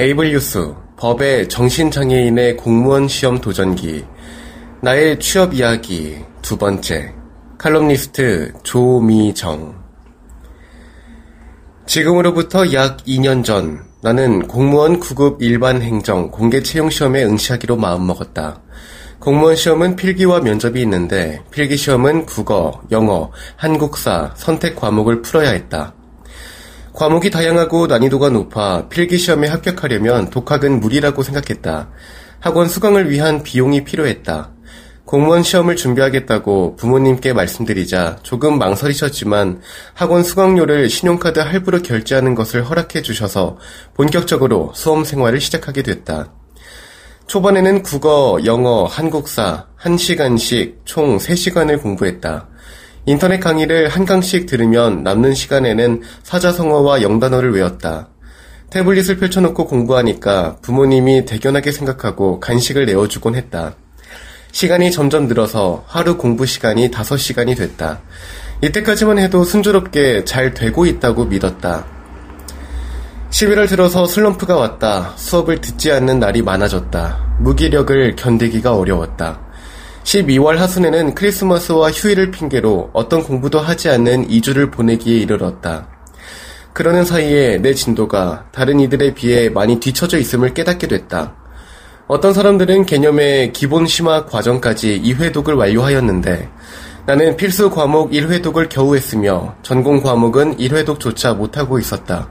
에이블 뉴스, 법의 정신장애인의 공무원 시험 도전기, 나의 취업 이야기 두 번째, 칼럼니스트 조미정. 지금으로부터 약 2년 전, 나는 공무원 9급 일반 행정 공개 채용 시험에 응시하기로 마음먹었다. 공무원 시험은 필기와 면접이 있는데 필기 시험은 국어, 영어, 한국사, 선택 과목을 풀어야 했다. 과목이 다양하고 난이도가 높아 필기시험에 합격하려면 독학은 무리라고 생각했다. 학원 수강을 위한 비용이 필요했다. 공무원 시험을 준비하겠다고 부모님께 말씀드리자 조금 망설이셨지만 학원 수강료를 신용카드 할부로 결제하는 것을 허락해 주셔서 본격적으로 수험 생활을 시작하게 됐다. 초반에는 국어, 영어, 한국사 1시간씩 총 3시간을 공부했다. 인터넷 강의를 한 강씩 들으면 남는 시간에는 사자성어와 영단어를 외웠다. 태블릿을 펼쳐놓고 공부하니까 부모님이 대견하게 생각하고 간식을 내어주곤 했다. 시간이 점점 늘어서 하루 공부 시간이 5시간이 됐다. 이때까지만 해도 순조롭게 잘 되고 있다고 믿었다. 11월 들어서 슬럼프가 왔다. 수업을 듣지 않는 날이 많아졌다. 무기력을 견디기가 어려웠다. 12월 하순에는 크리스마스와 휴일을 핑계로 어떤 공부도 하지 않는 2주를 보내기에 이르렀다. 그러는 사이에 내 진도가 다른 이들에 비해 많이 뒤처져 있음을 깨닫게 됐다. 어떤 사람들은 개념의 기본 심화 과정까지 2회독을 완료하였는데 나는 필수 과목 1회독을 겨우 했으며 전공 과목은 1회독조차 못하고 있었다.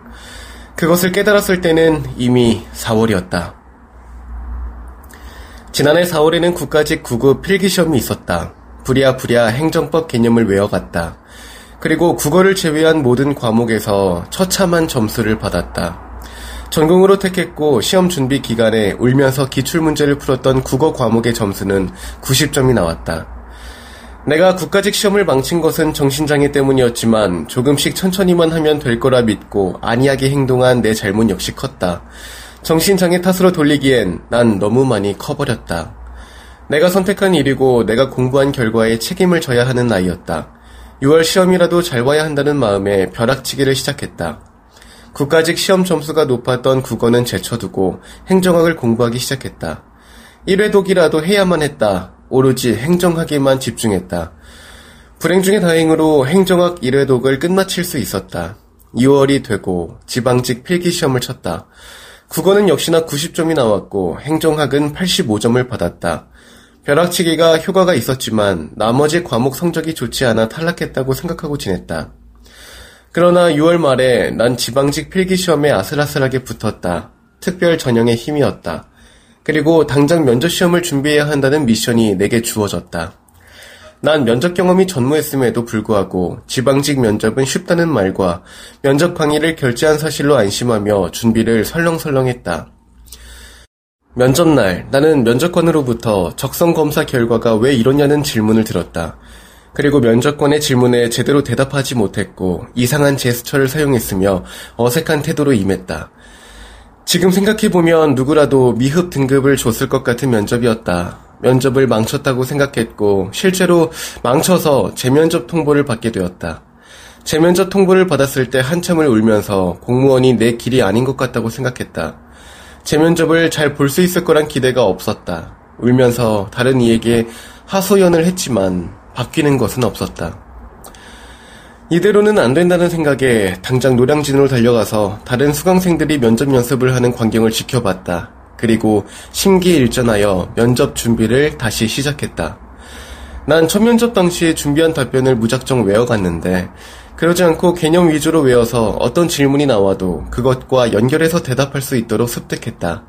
그것을 깨달았을 때는 이미 4월이었다. 지난해 4월에는 국가직 9급 필기시험이 있었다. 부랴부랴 행정법 개념을 외워갔다. 그리고 국어를 제외한 모든 과목에서 처참한 점수를 받았다. 전공으로 택했고 시험 준비 기간에 울면서 기출문제를 풀었던 국어 과목의 점수는 90점이 나왔다. 내가 국가직 시험을 망친 것은 정신장애 때문이었지만 조금씩 천천히만 하면 될 거라 믿고 안이하게 행동한 내 잘못 역시 컸다. 정신장애 탓으로 돌리기엔 난 너무 많이 커버렸다. 내가 선택한 일이고 내가 공부한 결과에 책임을 져야 하는 나이였다. 6월 시험이라도 잘 봐야 한다는 마음에 벼락치기를 시작했다. 국가직 시험 점수가 높았던 국어는 제쳐두고 행정학을 공부하기 시작했다. 1회 독이라도 해야만 했다. 오로지 행정학에만 집중했다. 불행 중의 다행으로 행정학 1회 독을 끝마칠 수 있었다. 2월이 되고 지방직 필기시험을 쳤다. 국어는 역시나 90점이 나왔고 행정학은 85점을 받았다. 벼락치기가 효과가 있었지만 나머지 과목 성적이 좋지 않아 탈락했다고 생각하고 지냈다. 그러나 6월 말에 난 지방직 필기시험에 아슬아슬하게 붙었다. 특별 전형의 힘이었다. 그리고 당장 면접시험을 준비해야 한다는 미션이 내게 주어졌다. 난 면접 경험이 전무했음에도 불구하고 지방직 면접은 쉽다는 말과 면접 강의를 결제한 사실로 안심하며 준비를 설렁설렁했다. 면접날 나는 면접관으로부터 적성 검사 결과가 왜 이러냐는 질문을 들었다. 그리고 면접관의 질문에 제대로 대답하지 못했고 이상한 제스처를 사용했으며 어색한 태도로 임했다. 지금 생각해보면 누구라도 미흡 등급을 줬을 것 같은 면접이었다. 면접을 망쳤다고 생각했고 실제로 망쳐서 재면접 통보를 받게 되었다. 재면접 통보를 받았을 때 한참을 울면서 공무원이 내 길이 아닌 것 같다고 생각했다. 재면접을 잘 볼 수 있을 거란 기대가 없었다. 울면서 다른 이에게 하소연을 했지만 바뀌는 것은 없었다. 이대로는 안 된다는 생각에 당장 노량진으로 달려가서 다른 수강생들이 면접 연습을 하는 광경을 지켜봤다. 그리고 심기일전하여 면접 준비를 다시 시작했다. 난 첫 면접 당시에 준비한 답변을 무작정 외워갔는데 그러지 않고 개념 위주로 외워서 어떤 질문이 나와도 그것과 연결해서 대답할 수 있도록 습득했다.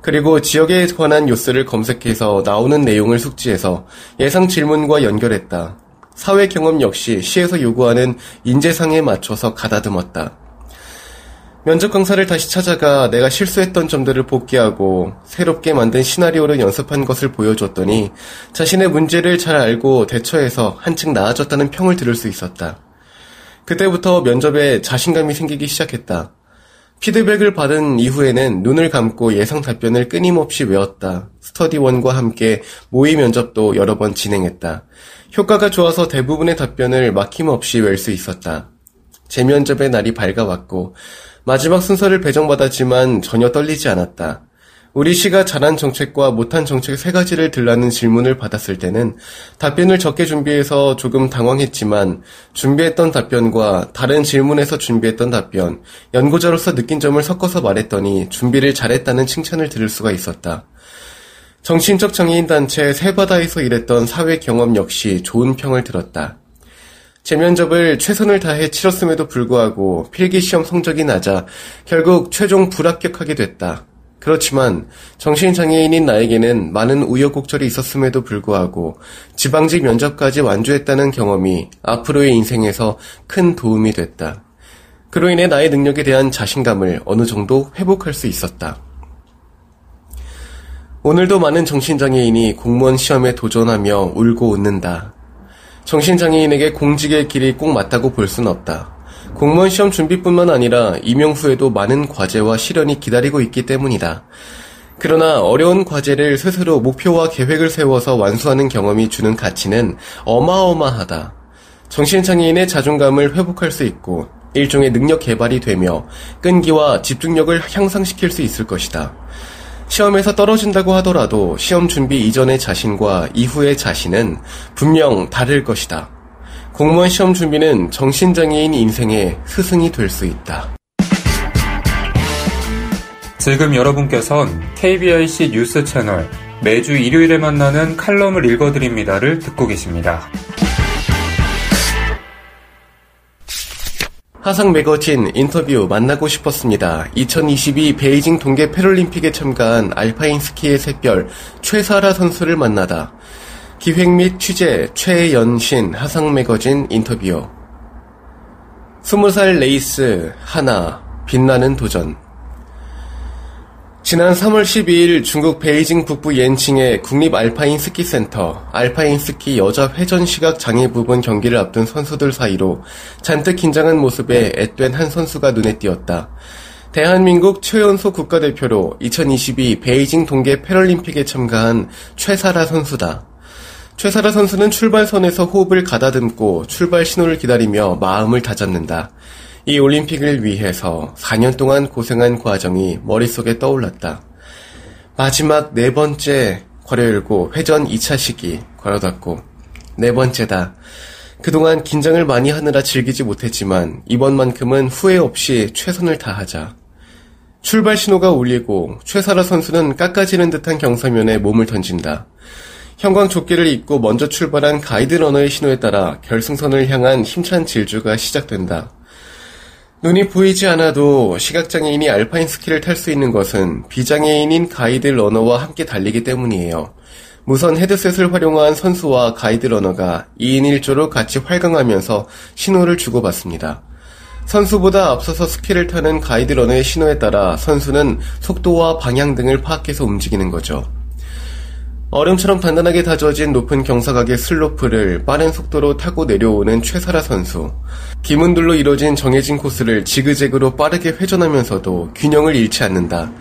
그리고 지역에 관한 뉴스를 검색해서 나오는 내용을 숙지해서 예상 질문과 연결했다. 사회 경험 역시 시에서 요구하는 인재상에 맞춰서 가다듬었다. 면접 강사를 다시 찾아가 내가 실수했던 점들을 복귀하고 새롭게 만든 시나리오를 연습한 것을 보여줬더니 자신의 문제를 잘 알고 대처해서 한층 나아졌다는 평을 들을 수 있었다. 그때부터 면접에 자신감이 생기기 시작했다. 피드백을 받은 이후에는 눈을 감고 예상 답변을 끊임없이 외웠다. 스터디원과 함께 모의 면접도 여러 번 진행했다. 효과가 좋아서 대부분의 답변을 막힘없이 외울 수 있었다. 재면접의 날이 밝아왔고 마지막 순서를 배정받았지만 전혀 떨리지 않았다. 우리 시가 잘한 정책과 못한 정책 세 가지를 들라는 질문을 받았을 때는 답변을 적게 준비해서 조금 당황했지만 준비했던 답변과 다른 질문에서 준비했던 답변, 연구자로서 느낀 점을 섞어서 말했더니 준비를 잘했다는 칭찬을 들을 수가 있었다. 정신적 장애인 단체 세바다에서 일했던 사회 경험 역시 좋은 평을 들었다. 재면접을 최선을 다해 치렀음에도 불구하고 필기시험 성적이 낮아 결국 최종 불합격하게 됐다. 그렇지만 정신장애인인 나에게는 많은 우여곡절이 있었음에도 불구하고 지방직 면접까지 완주했다는 경험이 앞으로의 인생에서 큰 도움이 됐다. 그로 인해 나의 능력에 대한 자신감을 어느 정도 회복할 수 있었다. 오늘도 많은 정신장애인이 공무원 시험에 도전하며 울고 웃는다. 정신장애인에게 공직의 길이 꼭 맞다고 볼순 없다. 공무원 시험 준비뿐만 아니라 임용 후에도 많은 과제와 시련이 기다리고 있기 때문이다. 그러나 어려운 과제를 스스로 목표와 계획을 세워서 완수하는 경험이 주는 가치는 어마어마하다. 정신장애인의 자존감을 회복할 수 있고 일종의 능력 개발이 되며 끈기와 집중력을 향상시킬 수 있을 것이다. 시험에서 떨어진다고 하더라도 시험 준비 이전의 자신과 이후의 자신은 분명 다를 것이다. 공무원 시험 준비는 정신장애인 인생의 스승이 될 수 있다. 지금 여러분께선 KBIC 뉴스 채널 매주 일요일에 만나는 칼럼을 읽어드립니다를 듣고 계십니다. 화상 매거진 인터뷰 만나고 싶었습니다. 2022 베이징 동계 패럴림픽에 참가한 알파인 스키의 샛별 최사라 선수를 만나다. 기획 및 취재 최연신 하상 매거진 인터뷰 20살 레이스 하나 빛나는 도전 지난 3월 12일 중국 베이징 북부 옌칭의 국립 알파인 스키 센터 알파인 스키 여자 회전 시각 장애 부분 경기를 앞둔 선수들 사이로 잔뜩 긴장한 모습에 앳된 한 선수가 눈에 띄었다. 대한민국 최연소 국가대표로 2022 베이징 동계 패럴림픽에 참가한 최사라 선수다. 최사라 선수는 출발선에서 호흡을 가다듬고 출발 신호를 기다리며 마음을 다잡는다. 이 올림픽을 위해서 4년 동안 고생한 과정이 머릿속에 떠올랐다. 마지막 네 번째 괄호 열고 회전 2차 시기 괄호 닫고 네 번째다. 그동안 긴장을 많이 하느라 즐기지 못했지만 이번만큼은 후회 없이 최선을 다하자. 출발 신호가 울리고 최사라 선수는 깎아지는 듯한 경사면에 몸을 던진다. 형광 조끼를 입고 먼저 출발한 가이드 러너의 신호에 따라 결승선을 향한 힘찬 질주가 시작된다. 눈이 보이지 않아도 시각장애인이 알파인 스키를 탈 수 있는 것은 비장애인인 가이드 러너와 함께 달리기 때문이에요. 무선 헤드셋을 활용한 선수와 가이드 러너가 2인 1조로 같이 활강하면서 신호를 주고받습니다. 선수보다 앞서서 스키를 타는 가이드 러너의 신호에 따라 선수는 속도와 방향 등을 파악해서 움직이는 거죠. 얼음처럼 단단하게 다져진 높은 경사각의 슬로프를 빠른 속도로 타고 내려오는 최사라 선수. 기문들로 이뤄진 정해진 코스를 지그재그로 빠르게 회전하면서도 균형을 잃지 않는다.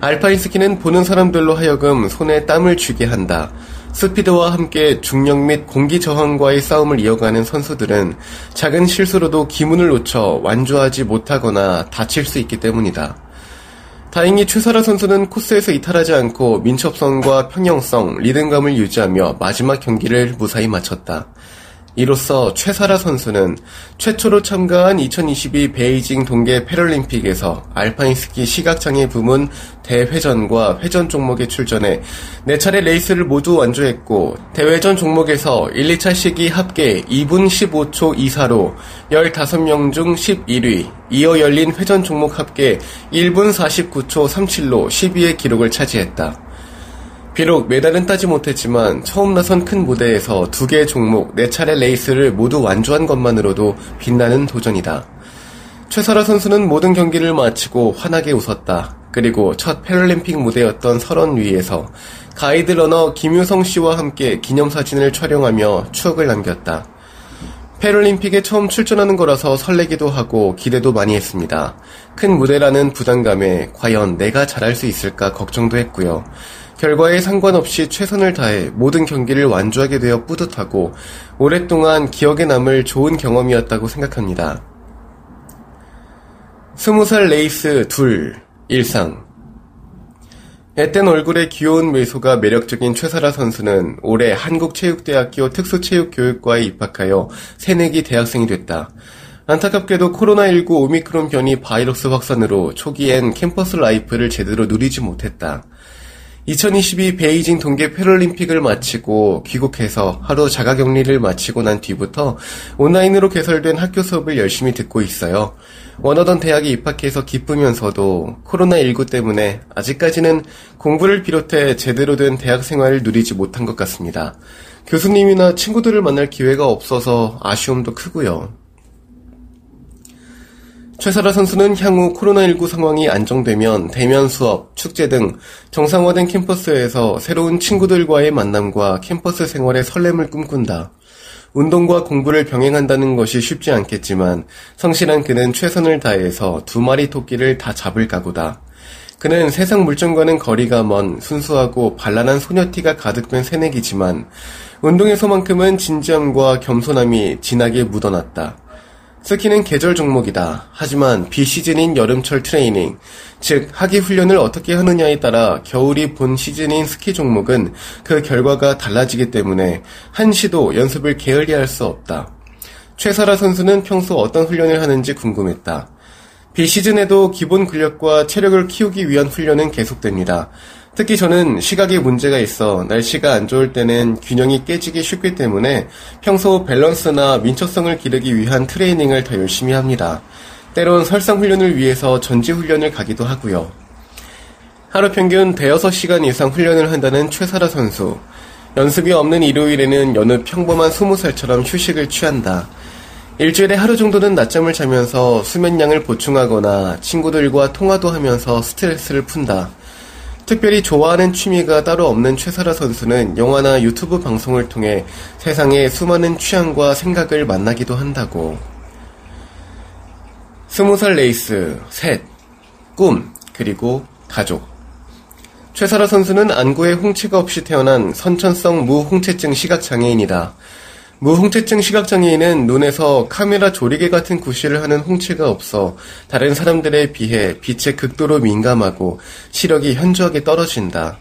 알파인 스키는 보는 사람들로 하여금 손에 땀을 쥐게 한다. 스피드와 함께 중력 및 공기 저항과의 싸움을 이어가는 선수들은 작은 실수로도 기문을 놓쳐 완주하지 못하거나 다칠 수 있기 때문이다. 다행히 최사라 선수는 코스에서 이탈하지 않고 민첩성과 평형성, 리듬감을 유지하며 마지막 경기를 무사히 마쳤다. 이로써 최사라 선수는 최초로 참가한 2022 베이징 동계 패럴림픽에서 알파인 스키 시각장애 부문 대회전과 회전 종목에 출전해 4차례 레이스를 모두 완주했고 대회전 종목에서 1, 2차 시기 합계 2분 15초 2사로 15명 중 11위, 이어 열린 회전 종목 합계 1분 49초 37로 10위의 기록을 차지했다. 비록 메달은 따지 못했지만 처음 나선 큰 무대에서 두 개의 종목, 네 차례 레이스를 모두 완주한 것만으로도 빛나는 도전이다. 최사라 선수는 모든 경기를 마치고 환하게 웃었다. 그리고 첫 패럴림픽 무대였던 설원 위에서 가이드 러너 김유성 씨와 함께 기념사진을 촬영하며 추억을 남겼다. 패럴림픽에 처음 출전하는 거라서 설레기도 하고 기대도 많이 했습니다. 큰 무대라는 부담감에 과연 내가 잘할 수 있을까 걱정도 했고요. 결과에 상관없이 최선을 다해 모든 경기를 완주하게 되어 뿌듯하고 오랫동안 기억에 남을 좋은 경험이었다고 생각합니다. 스무 살 레이스 둘, 일상. 앳된 얼굴에 귀여운 미소가 매력적인 최사라 선수는 올해 한국체육대학교 특수체육교육과에 입학하여 새내기 대학생이 됐다. 안타깝게도 코로나19 오미크론 변이 바이러스 확산으로 초기엔 캠퍼스 life를 제대로 누리지 못했다. 2022 베이징 동계 패럴림픽을 마치고 귀국해서 하루 자가격리를 마치고 난 뒤부터 온라인으로 개설된 학교 수업을 열심히 듣고 있어요. 원하던 대학에 입학해서 기쁘면서도 코로나19 때문에 아직까지는 공부를 비롯해 제대로 된 대학 생활을 누리지 못한 것 같습니다. 교수님이나 친구들을 만날 기회가 없어서 아쉬움도 크고요. 최사라 선수는 향후 코로나19 상황이 안정되면 대면 수업, 축제 등 정상화된 캠퍼스에서 새로운 친구들과의 만남과 캠퍼스 생활의 설렘을 꿈꾼다. 운동과 공부를 병행한다는 것이 쉽지 않겠지만 성실한 그는 최선을 다해서 두 마리 토끼를 다 잡을 각오다. 그는 세상 물정과는 거리가 먼 순수하고 발랄한 소녀티가 가득 된 새내기지만 운동에서만큼은 진지함과 겸손함이 진하게 묻어났다. 스키는 계절 종목이다. 하지만 비시즌인 여름철 트레이닝, 즉 하기 훈련을 어떻게 하느냐에 따라 겨울이 본 시즌인 스키 종목은 그 결과가 달라지기 때문에 한시도 연습을 게을리할 수 없다. 최사라 선수는 평소 어떤 훈련을 하는지 궁금했다. 비시즌에도 기본 근력과 체력을 키우기 위한 훈련은 계속됩니다. 특히 저는 시각에 문제가 있어 날씨가 안 좋을 때는 균형이 깨지기 쉽기 때문에 평소 밸런스나 민첩성을 기르기 위한 트레이닝을 더 열심히 합니다. 때론 설상 훈련을 위해서 전지 훈련을 가기도 하고요. 하루 평균 대여섯 시간 이상 훈련을 한다는 최사라 선수. 연습이 없는 일요일에는 여느 평범한 스무 살처럼 휴식을 취한다. 일주일에 하루 정도는 낮잠을 자면서 수면량을 보충하거나 친구들과 통화도 하면서 스트레스를 푼다. 특별히 좋아하는 취미가 따로 없는 최사라 선수는 영화나 유튜브 방송을 통해 세상의 수많은 취향과 생각을 만나기도 한다고. 스무 살 레이스, 셋, 꿈, 그리고 가족. 최사라 선수는 안구에 홍채가 없이 태어난 선천성 무홍채증 시각장애인이다. 무홍채증 시각장애인은 눈에서 카메라 조리개 같은 구실을 하는 홍채가 없어 다른 사람들에 비해 빛에 극도로 민감하고 시력이 현저하게 떨어진다.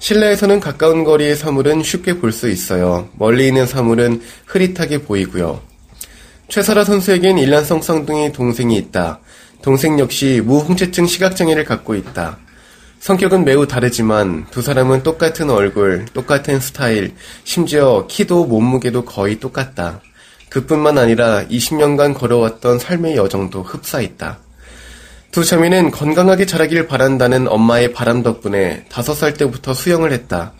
실내에서는 가까운 거리의 사물은 쉽게 볼 수 있어요. 멀리 있는 사물은 흐릿하게 보이고요. 최사라 선수에겐 일란성 쌍둥이 동생이 있다. 동생 역시 무홍채증 시각장애를 갖고 있다. 성격은 매우 다르지만 두 사람은 똑같은 얼굴, 똑같은 스타일, 심지어 키도 몸무게도 거의 똑같다. 그뿐만 아니라 20년간 걸어왔던 삶의 여정도 흡사했다. 두 자매는 건강하게 자라길 바란다는 엄마의 바람 덕분에 5살 때부터 수영을 했다.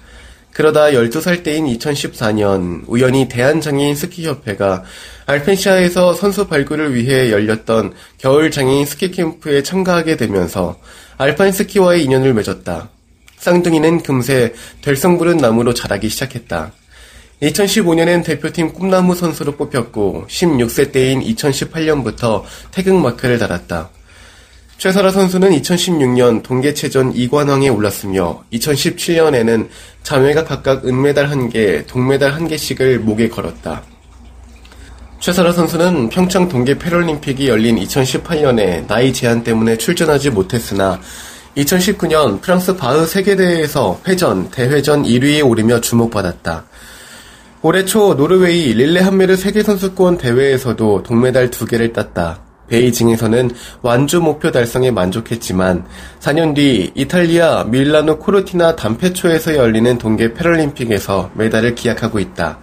그러다 12살 때인 2014년 우연히 대한장애인 스키협회가 알펜시아에서 선수 발굴을 위해 열렸던 겨울 장애인 스키 캠프에 참가하게 되면서 알파인 스키와의 인연을 맺었다. 쌍둥이는 금세 될성 부른 나무로 자라기 시작했다. 2015년엔 대표팀 꿈나무 선수로 뽑혔고 16세 때인 2018년부터 태극마크를 달았다. 최설아 선수는 2016년 동계체전 2관왕에 올랐으며 2017년에는 자매가 각각 은메달 1개, 동메달 1개씩을 목에 걸었다. 최설아 선수는 평창 동계 패럴림픽이 열린 2018년에 나이 제한 때문에 출전하지 못했으나 2019년 프랑스 바흐 세계대회에서 회전, 대회전 1위에 오르며 주목받았다. 올해 초 노르웨이 릴레함메르 세계선수권 대회에서도 동메달 두 개를 땄다. 베이징에서는 완주 목표 달성에 만족했지만 4년 뒤 이탈리아 밀라노 코르티나 담페초에서 열리는 동계 패럴림픽에서 메달을 기약하고 있다.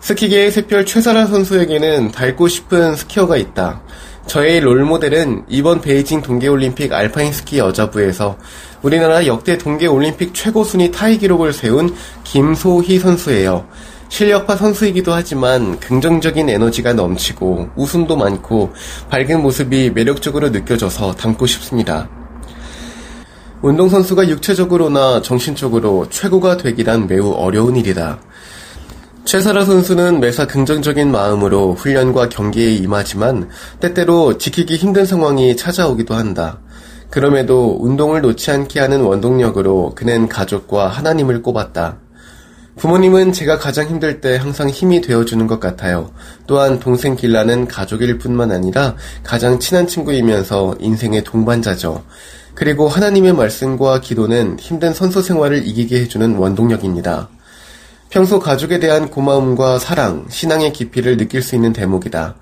스키계의 샛별 최사라 선수에게는 닮고 싶은 스키어가 있다. 저의 롤모델은 이번 베이징 동계올림픽 알파인 스키 여자부에서 우리나라 역대 동계올림픽 최고 순위 타이 기록을 세운 김소희 선수예요. 실력파 선수이기도 하지만 긍정적인 에너지가 넘치고 웃음도 많고 밝은 모습이 매력적으로 느껴져서 닮고 싶습니다. 운동선수가 육체적으로나 정신적으로 최고가 되기란 매우 어려운 일이다. 최사라 선수는 매사 긍정적인 마음으로 훈련과 경기에 임하지만 때때로 지키기 힘든 상황이 찾아오기도 한다. 그럼에도 운동을 놓지 않게 하는 원동력으로 그는 가족과 하나님을 꼽았다. 부모님은 제가 가장 힘들 때 항상 힘이 되어주는 것 같아요. 또한 동생 길라는 가족일 뿐만 아니라 가장 친한 친구이면서 인생의 동반자죠. 그리고 하나님의 말씀과 기도는 힘든 선수 생활을 이기게 해주는 원동력입니다. 평소 가족에 대한 고마움과 사랑, 신앙의 깊이를 느낄 수 있는 대목이다.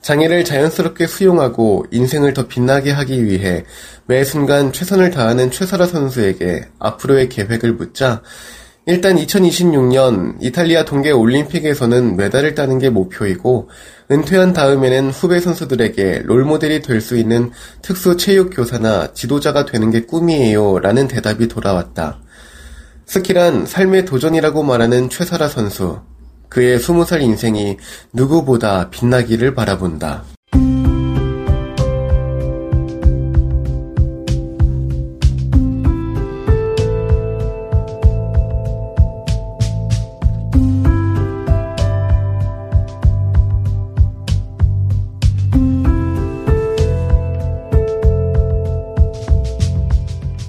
장애를 자연스럽게 수용하고 인생을 더 빛나게 하기 위해 매 순간 최선을 다하는 최설아 선수에게 앞으로의 계획을 묻자 일단 2026년 이탈리아 동계 올림픽에서는 메달을 따는 게 목표이고 은퇴한 다음에는 후배 선수들에게 롤모델이 될 수 있는 특수 체육 교사나 지도자가 되는 게 꿈이에요 라는 대답이 돌아왔다. 스키란 삶의 도전이라고 말하는 최사라 선수. 그의 20살 인생이 누구보다 빛나기를 바라본다.